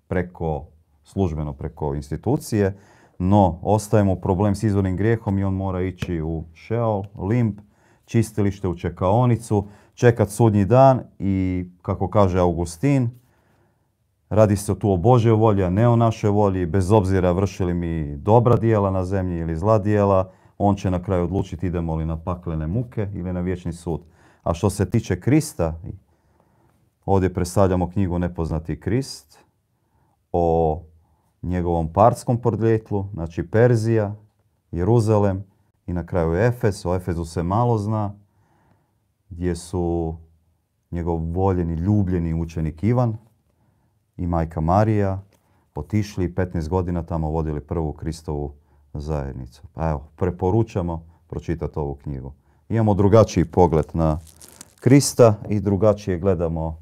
Speaker 2: preko službeno preko institucije, no ostaje mu problem s izvornim grijehom i on mora ići u šeol, limb, čistilište, u čekaonicu, čekat sudnji dan i, kako kaže Augustin, radi se tu o Božoj volji, a ne o našoj volji, bez obzira vršili mi dobra dijela na zemlji ili zla dijela, on će na kraju odlučiti idemo li na paklene muke ili na vječni sud. A što se tiče Krista, ovdje predstavljamo knjigu Nepoznati Krist o njegovom parskom podrijetlu, znači Perzija, Jeruzalem i na kraju Efes. O Efezu se malo zna, gdje su njegov voljeni, ljubljeni učenik Ivan i majka Marija otišli i 15 godina tamo vodili prvu Kristovu zajednicu. Pa evo, preporučamo pročitati ovu knjigu. Imamo drugačiji pogled na Krista i drugačije gledamo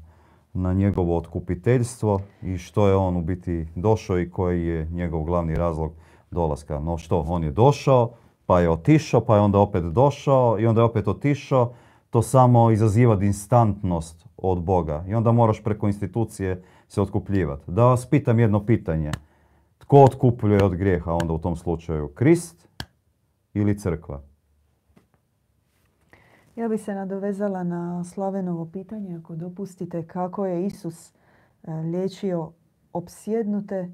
Speaker 2: na njegovo otkupiteljstvo i što je on u biti došao i koji je njegov glavni razlog dolaska. No što, on je došao, pa je otišao, pa je onda opet došao i onda je opet otišao. To samo izaziva instantnost od Boga i onda moraš preko institucije se otkupljivati. Da vas pitam jedno pitanje. Tko otkupljuje od grijeha onda u tom slučaju? Krist ili crkva?
Speaker 1: Ja bi se nadovezala na Slavenovo pitanje, ako dopustite, kako je Isus e, liječio opsjednute,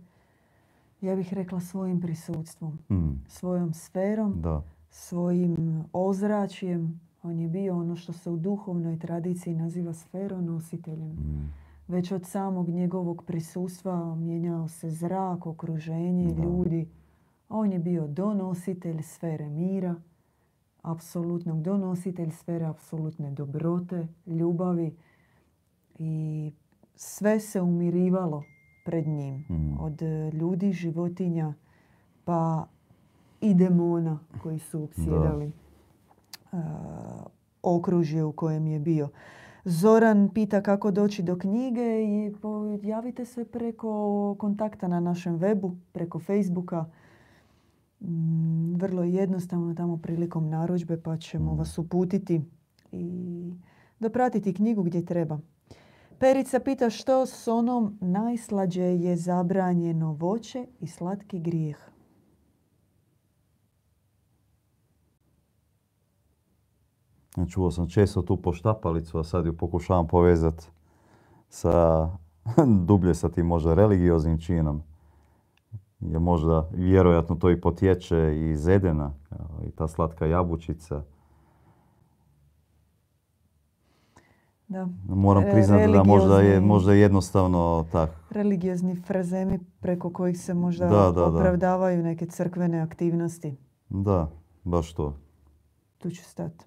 Speaker 1: ja bih rekla svojim prisutstvom, mm. svojom sferom, da. svojim ozračjem. On je bio ono što se u duhovnoj tradiciji naziva sferonositeljem. Mm. Već od samog njegovog prisustva mijenjao se zrak, okruženje, ljudi. On je bio donositelj sfere mira, apsolutnog donositelj sfere apsolutne dobrote, ljubavi i sve se umirivalo pred njim. Mm. Od ljudi, životinja pa i demona koji su upsjedali uh, okružje u kojem je bio. Zoran pita kako doći do knjige i javite se preko kontakta na našem webu, preko Facebooka. Mm, vrlo jednostavno tamo prilikom narudžbe pa ćemo mm. vas uputiti i dopratiti knjigu gdje treba. Perica pita što s onom najslađe je zabranjeno voće i slatki grijeh.
Speaker 2: Čuo sam često tu poštapalicu, a sad ju pokušavam povezati sa dublje sa tim možda religioznim činom je možda vjerojatno to i potječe iz Edena i ta slatka jabučica.
Speaker 1: Da.
Speaker 2: Moram priznati da možda je možda jednostavno tak.
Speaker 1: Religiozni frazemi preko kojih se možda da, da, opravdavaju neke crkvene aktivnosti.
Speaker 2: Da, baš to.
Speaker 1: Tu ću stati.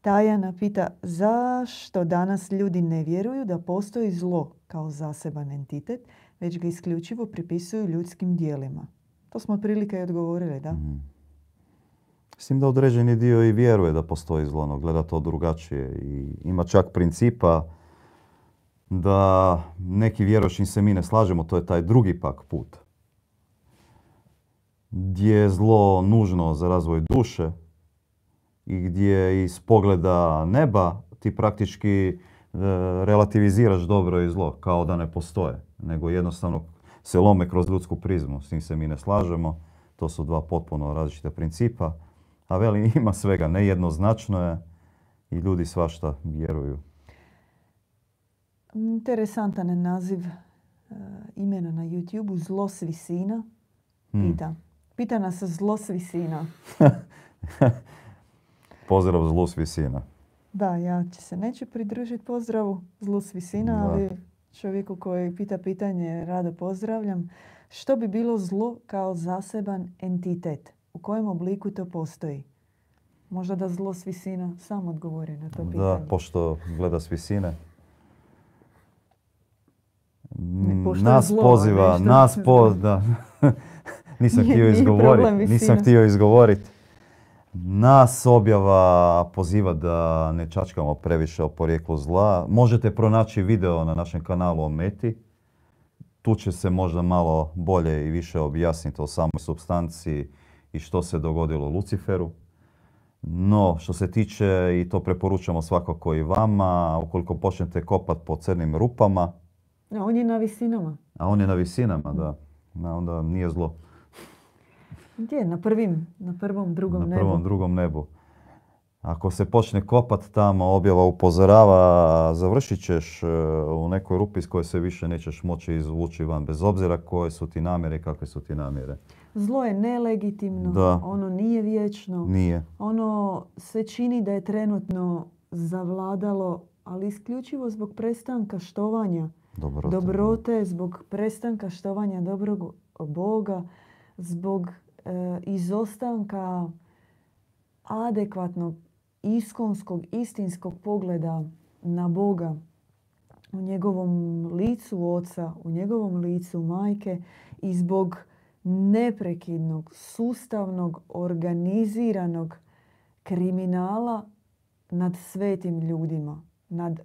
Speaker 1: Tajana pita zašto danas ljudi ne vjeruju da postoji zlo kao zaseban entitet već ga isključivo pripisuju ljudskim dijelima. To smo otprilike i odgovorili, da? Mm.
Speaker 2: Mislim da određeni dio i vjeruje da postoji zlo, no gleda to drugačije i ima čak principa da neki vjeročni se mi ne slažemo, to je taj drugi pak put. Gdje je zlo nužno za razvoj duše i gdje iz pogleda neba ti praktički e, relativiziraš dobro i zlo, kao da ne postoje, nego jednostavno se lome kroz ljudsku prizmu, s tim se mi ne slažemo. To su dva potpuno različita principa. A veli, ima svega, nejednoznačno je i ljudi svašta vjeruju.
Speaker 1: Interesantan naziv uh, imena na YouTube-u, Zlo s visina. Hmm. Pita. Pita nas zlo s visina.
Speaker 2: Pozdrav zlo s visina.
Speaker 1: Da, ja će se neću pridružiti pozdravu zlo s visina, ali čovjeku koji pita pitanje rado pozdravljam. Što bi bilo zlo kao zaseban entitet? U kojem obliku to postoji? Možda da zlo s visina sam odgovori na to pitanje.
Speaker 2: Da, pošto gleda s visine. nas poziva, nas po, da. nisam htio izgovoriti. Nisam htio izgovoriti. Nas objava poziva da ne čačkamo previše o porijeklu zla. Možete pronaći video na našem kanalu o Meti. Tu će se možda malo bolje i više objasniti o samoj substanciji i što se dogodilo Luciferu. No, što se tiče, i to preporučamo svakako i vama, ukoliko počnete kopat po crnim rupama.
Speaker 1: A on je na visinama.
Speaker 2: A on je na visinama, da. onda nije zlo.
Speaker 1: Gdje? Na prvim, na prvom, drugom nebu.
Speaker 2: Na prvom, drugom nebu. Ako se počne kopat tamo, objava upozorava, završit ćeš e, u nekoj rupi iz koje se više nećeš moći izvući van, bez obzira koje su ti namjere i kakve su ti namjere.
Speaker 1: Zlo je nelegitimno, da. ono nije vječno.
Speaker 2: Nije.
Speaker 1: Ono se čini da je trenutno zavladalo, ali isključivo zbog prestanka štovanja dobrote, dobrote zbog prestanka štovanja dobrog Boga, zbog izostanka adekvatnog iskonskog, istinskog pogleda na Boga u njegovom licu oca, u njegovom licu majke i zbog neprekidnog, sustavnog, organiziranog kriminala nad svetim ljudima, nad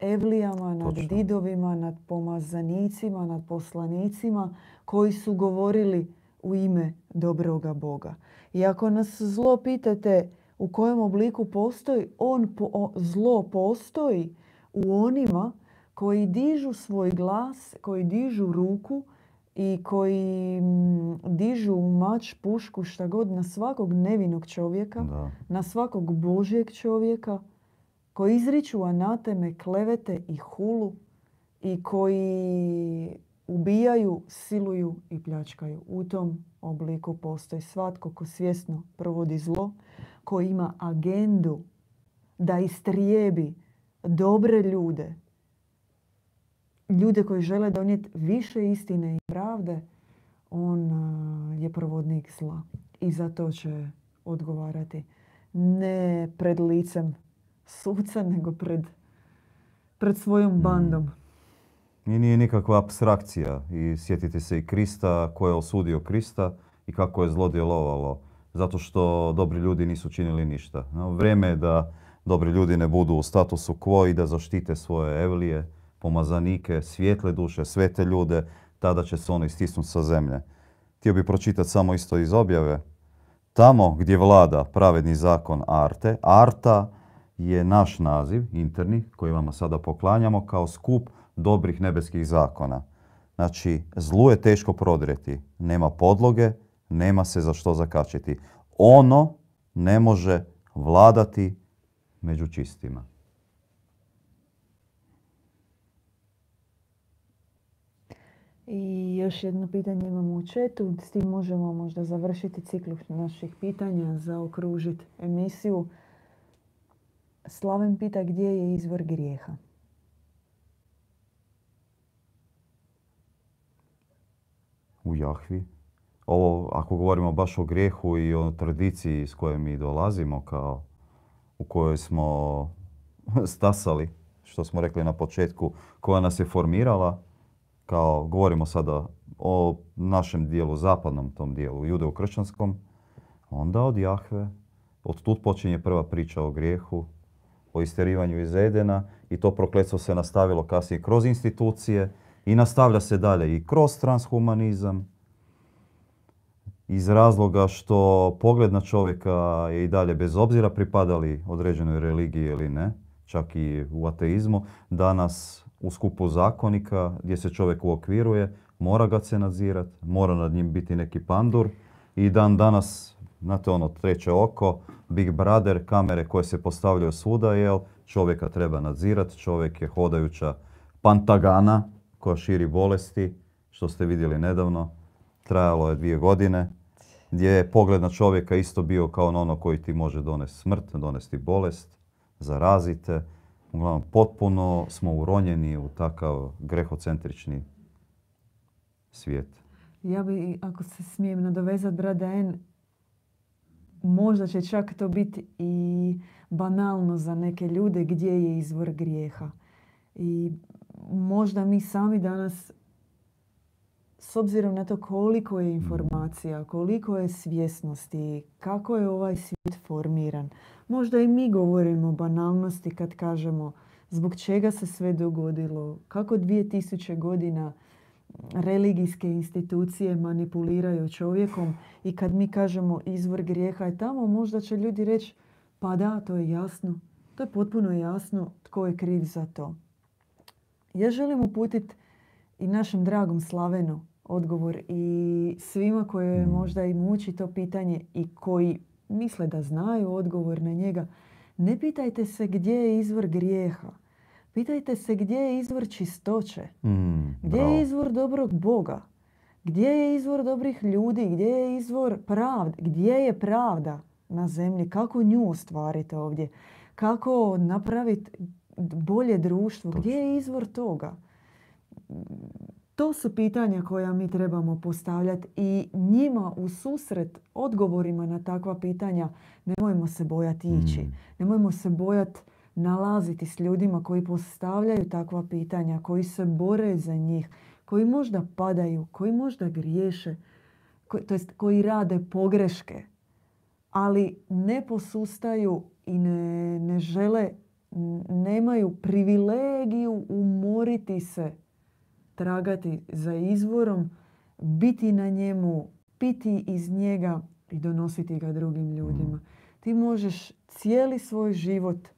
Speaker 1: evlijama, nad didovima, nad pomazanicima, nad poslanicima koji su govorili u ime dobroga Boga. I ako nas zlo pitate u kojem obliku postoji, on zlo postoji u onima koji dižu svoj glas, koji dižu ruku i koji mm, dižu mač, pušku, šta god na svakog nevinog čovjeka, na svakog božjeg čovjeka, koji izriču anateme, klevete i hulu i koji ubijaju, siluju i pljačkaju. U tom obliku postoji svatko ko svjesno provodi zlo, koji ima agendu da istrijebi dobre ljude, ljude koji žele donijeti više istine i pravde, on je provodnik zla. I za to će odgovarati. Ne pred licem suca, nego pred, pred svojom mm. bandom.
Speaker 2: I nije nikakva abstrakcija. I sjetite se i Krista, ko je osudio Krista i kako je zlo djelovalo. Zato što dobri ljudi nisu činili ništa. No, vrijeme je da dobri ljudi ne budu u statusu quo i da zaštite svoje evlije, pomazanike, svijetle duše, svete ljude, tada će se ono istisnuti sa zemlje. Htio bi pročitati samo isto iz objave. Tamo gdje vlada pravedni zakon Arte, Arta je naš naziv, interni, koji vama sada poklanjamo kao skup dobrih nebeskih zakona. Znači, zlu je teško prodreti. Nema podloge, nema se za što zakačiti. Ono ne može vladati među čistima.
Speaker 1: I još jedno pitanje imamo u četu. S tim možemo možda završiti ciklus naših pitanja, za okružiti emisiju. Slaven pita gdje je izvor grijeha.
Speaker 2: U Jahvi. Ovo, ako govorimo baš o grijehu i o tradiciji s kojoj mi dolazimo, kao u kojoj smo stasali, što smo rekli na početku, koja nas je formirala, kao govorimo sada o našem dijelu, zapadnom tom dijelu, judeo-kršćanskom, onda od Jahve, od tu počinje prva priča o grijehu, o isterivanju iz Edena i to prokletstvo se nastavilo kasnije kroz institucije i nastavlja se dalje i kroz transhumanizam iz razloga što pogled na čovjeka je i dalje bez obzira pripadali određenoj religiji ili ne, čak i u ateizmu, danas u skupu zakonika gdje se čovjek uokviruje, mora ga se nadzirati, mora nad njim biti neki pandur i dan danas, znate ono, treće oko, Big Brother, kamere koje se postavljaju svuda, jel, čovjeka treba nadzirati, čovjek je hodajuća pantagana koja širi bolesti, što ste vidjeli nedavno, trajalo je dvije godine, gdje je pogled na čovjeka isto bio kao na ono koji ti može donesti smrt, donesti bolest, zarazite. Uglavnom, potpuno smo uronjeni u takav grehocentrični svijet.
Speaker 1: Ja bi, ako se smijem nadovezati, brada N, možda će čak to biti i banalno za neke ljude gdje je izvor grijeha. I možda mi sami danas, s obzirom na to koliko je informacija, koliko je svjesnosti, kako je ovaj svijet formiran, možda i mi govorimo o banalnosti kad kažemo zbog čega se sve dogodilo, kako 2000 godina religijske institucije manipuliraju čovjekom i kad mi kažemo izvor grijeha je tamo, možda će ljudi reći pa da, to je jasno. To je potpuno jasno tko je kriv za to. Ja želim uputiti i našem dragom Slavenu odgovor i svima koje
Speaker 2: Mm.
Speaker 1: možda i muči to pitanje i koji misle da znaju odgovor na njega. Ne pitajte se gdje je izvor grijeha. Pitajte se gdje je izvor čistoće.
Speaker 2: Mm,
Speaker 1: Gdje
Speaker 2: bravo.
Speaker 1: je izvor dobrog Boga? Gdje je izvor dobrih ljudi? Gdje je izvor pravde? Gdje je pravda na zemlji? Kako nju ostvariti ovdje? Kako napraviti bolje društvo? Gdje je izvor toga? To su pitanja koja mi trebamo postavljati i njima u susret odgovorima na takva pitanja nemojmo se bojati ići.
Speaker 2: Mm.
Speaker 1: Nemojmo se bojati nalaziti s ljudima koji postavljaju takva pitanja, koji se bore za njih, koji možda padaju, koji možda griješe, koji, to jest koji rade pogreške, ali ne posustaju i ne, ne žele, nemaju privilegiju umoriti se, tragati za izvorom, biti na njemu, piti iz njega i donositi ga drugim ljudima. Ti možeš cijeli svoj život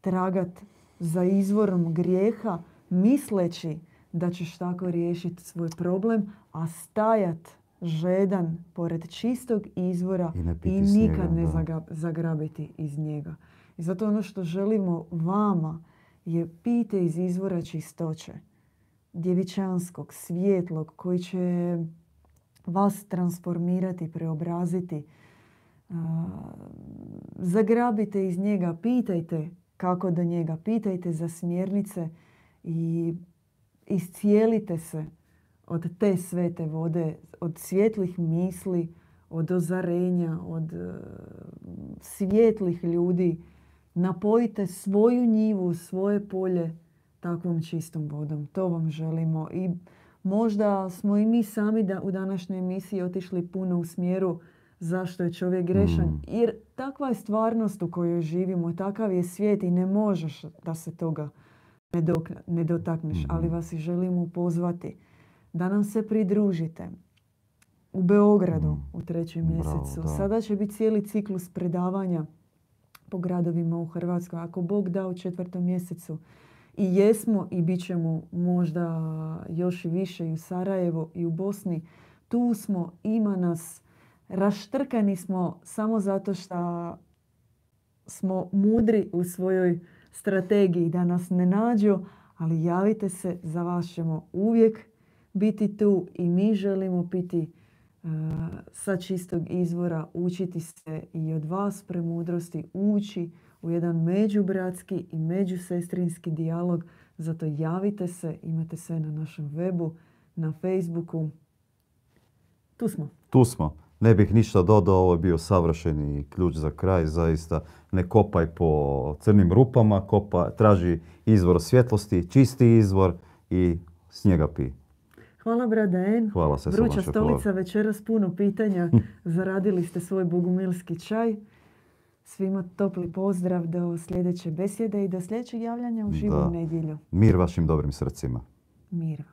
Speaker 1: tragat za izvorom grijeha misleći da ćeš tako riješiti svoj problem, a stajat žedan pored čistog izvora
Speaker 2: I
Speaker 1: i nikad
Speaker 2: njega,
Speaker 1: ne zaga- zagrabiti iz njega. I zato ono što želimo vama je pite iz izvora čistoće, djevičanskog, svjetlog, koji će vas transformirati, preobraziti. Zagrabite iz njega, pitajte kako do njega, pitajte za smjernice i iscijelite se od te svete vode, od svjetlih misli, od ozarenja, od e, svjetlih ljudi. Napojite svoju njivu, svoje polje takvom čistom vodom. To vam želimo. I možda smo i mi sami da u današnjoj emisiji otišli puno u smjeru zašto je čovjek grešan.
Speaker 2: Mm.
Speaker 1: Jer takva je stvarnost u kojoj živimo, takav je svijet i ne možeš da se toga ne, dok- ne dotakneš.
Speaker 2: Mhm.
Speaker 1: Ali vas i želimo pozvati da nam se pridružite u Beogradu
Speaker 2: Mm.
Speaker 1: u trećem
Speaker 2: Bravo,
Speaker 1: mjesecu.
Speaker 2: da.
Speaker 1: Sada će biti cijeli ciklus predavanja po gradovima u Hrvatskoj. Ako Bog da u četvrtom mjesecu i jesmo i bit ćemo možda još i više i u Sarajevo i u Bosni. Tu smo, ima nas, raštrkani smo samo zato što smo mudri u svojoj strategiji da nas ne nađu, ali javite se, za vas ćemo uvijek biti tu i mi želimo piti e, sa čistog izvora, učiti se i od vas premudrosti, ući u jedan međubratski i međusestrinski dijalog. Zato javite se, imate sve na našem webu, na Facebooku. Tu smo.
Speaker 2: Tu smo. Ne bih ništa dodao, ovo je bio savršeni ključ za kraj, zaista ne kopaj po crnim rupama, kopa, traži izvor svjetlosti, čisti izvor i s njega pi.
Speaker 1: Hvala brada En.
Speaker 2: Hvala se
Speaker 1: Vruća stolica, večeras puno pitanja. Zaradili ste svoj bogumilski čaj. Svima topli pozdrav do sljedeće besjede i do sljedećeg javljanja u živu nedjelju.
Speaker 2: Mir vašim dobrim srcima.
Speaker 1: Mir.